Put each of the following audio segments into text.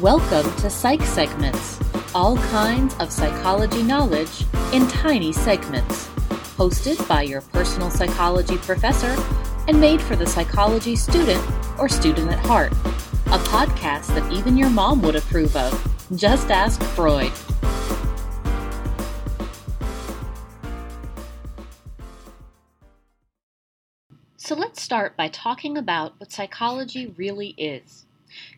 Welcome to Psych Segments, all kinds of psychology knowledge in tiny segments. Hosted by your personal psychology professor and made for the psychology student or student at heart. A podcast that even your mom would approve of. Just ask Freud. So let's start by talking about what psychology really is.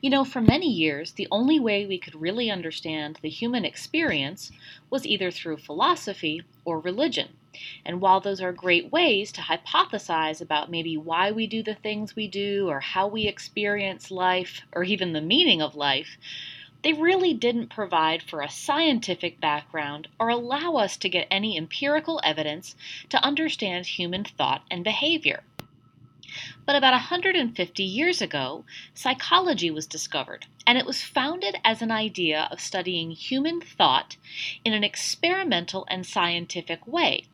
You know, for many years, the only way we could really understand the human experience was either through philosophy or religion. And while those are great ways to hypothesize about maybe why we do the things we do, or how we experience life, or even the meaning of life, they really didn't provide for a scientific background or allow us to get any empirical evidence to understand human thought and behavior. But about 150 years ago, psychology was discovered, and it was founded as an idea of studying human thought in an experimental and scientific way.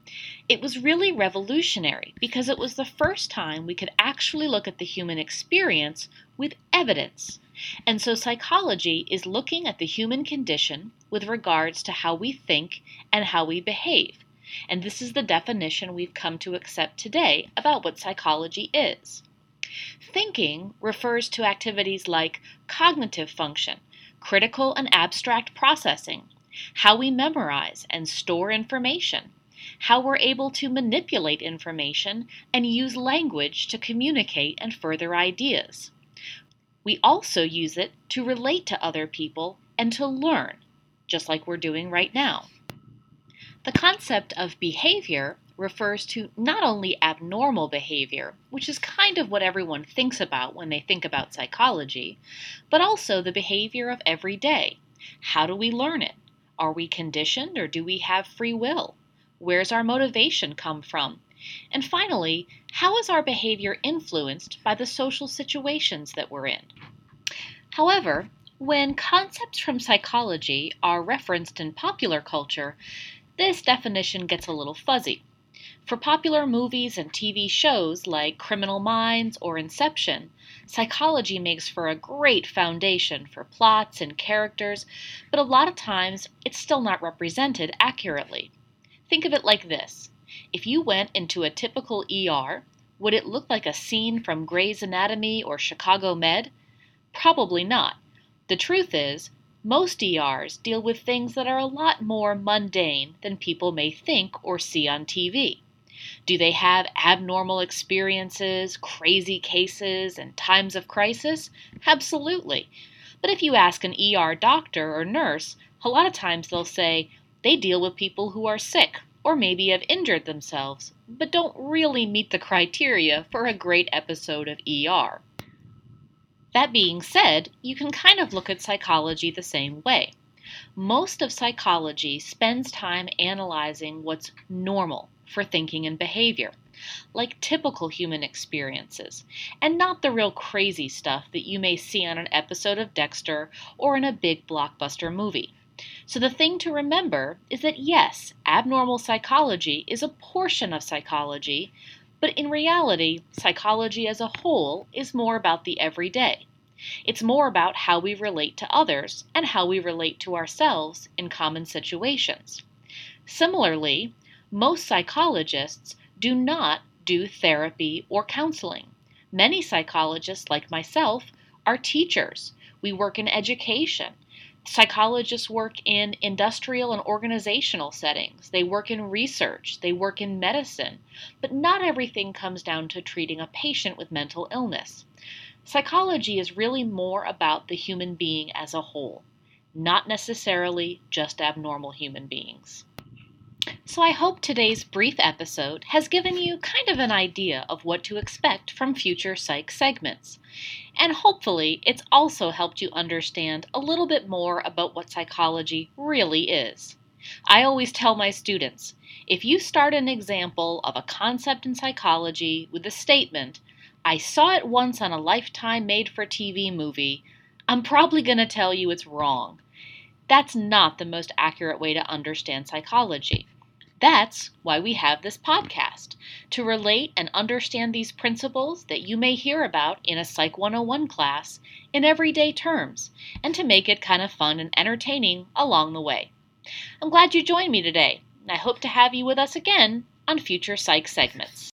It was really revolutionary because it was the first time we could actually look at the human experience with evidence. And so psychology is looking at the human condition with regards to how we think and how we behave. And this is the definition we've come to accept today about what psychology is. Thinking refers to activities like cognitive function, critical and abstract processing, how we memorize and store information, how we're able to manipulate information and use language to communicate and further ideas. We also use it to relate to other people and to learn, just like we're doing right now. The concept of behavior refers to not only abnormal behavior, which is kind of what everyone thinks about when they think about psychology, but also the behavior of every day. How do we learn it? Are we conditioned or do we have free will? Where's our motivation come from? And finally, how is our behavior influenced by the social situations that we're in? However, when concepts from psychology are referenced in popular culture, this definition gets a little fuzzy. For popular movies and TV shows like Criminal Minds or Inception, psychology makes for a great foundation for plots and characters, but a lot of times it's still not represented accurately. Think of it like this if you went into a typical ER, would it look like a scene from Grey's Anatomy or Chicago Med? Probably not. The truth is, most ERs deal with things that are a lot more mundane than people may think or see on TV. Do they have abnormal experiences, crazy cases, and times of crisis? Absolutely. But if you ask an ER doctor or nurse, a lot of times they'll say they deal with people who are sick or maybe have injured themselves, but don't really meet the criteria for a great episode of ER. That being said, you can kind of look at psychology the same way. Most of psychology spends time analyzing what's normal for thinking and behavior, like typical human experiences, and not the real crazy stuff that you may see on an episode of Dexter or in a big blockbuster movie. So, the thing to remember is that yes, abnormal psychology is a portion of psychology, but in reality, psychology as a whole is more about the everyday. It's more about how we relate to others and how we relate to ourselves in common situations. Similarly, most psychologists do not do therapy or counseling. Many psychologists, like myself, are teachers. We work in education. Psychologists work in industrial and organizational settings. They work in research. They work in medicine. But not everything comes down to treating a patient with mental illness. Psychology is really more about the human being as a whole, not necessarily just abnormal human beings. So, I hope today's brief episode has given you kind of an idea of what to expect from future psych segments. And hopefully, it's also helped you understand a little bit more about what psychology really is. I always tell my students if you start an example of a concept in psychology with the statement, I saw it once on a lifetime made for TV movie, I'm probably going to tell you it's wrong. That's not the most accurate way to understand psychology. That's why we have this podcast to relate and understand these principles that you may hear about in a Psych 101 class in everyday terms and to make it kind of fun and entertaining along the way. I'm glad you joined me today, and I hope to have you with us again on future Psych segments.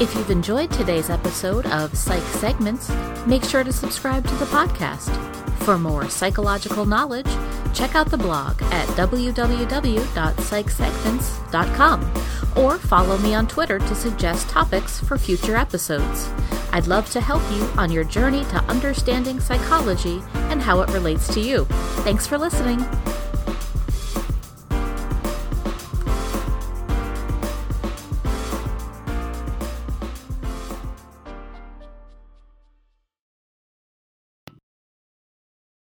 If you've enjoyed today's episode of Psych Segments, make sure to subscribe to the podcast. For more psychological knowledge, check out the blog at www.psychsegments.com or follow me on Twitter to suggest topics for future episodes. I'd love to help you on your journey to understanding psychology and how it relates to you. Thanks for listening.